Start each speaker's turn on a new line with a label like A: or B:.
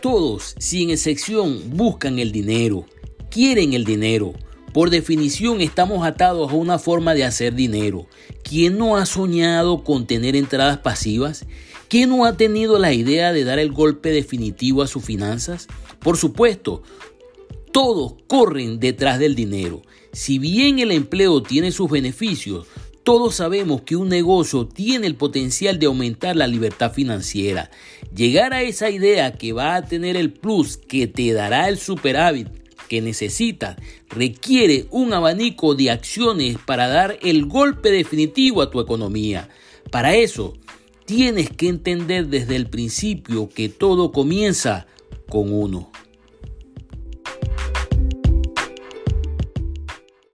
A: Todos, sin excepción, buscan el dinero, quieren el dinero. Por definición estamos atados a una forma de hacer dinero. ¿Quién no ha soñado con tener entradas pasivas? ¿Quién no ha tenido la idea de dar el golpe definitivo a sus finanzas? Por supuesto, todos corren detrás del dinero. Si bien el empleo tiene sus beneficios, todos sabemos que un negocio tiene el potencial de aumentar la libertad financiera. Llegar a esa idea que va a tener el plus que te dará el superávit que necesitas requiere un abanico de acciones para dar el golpe definitivo a tu economía. Para eso, tienes que entender desde el principio que todo comienza con uno.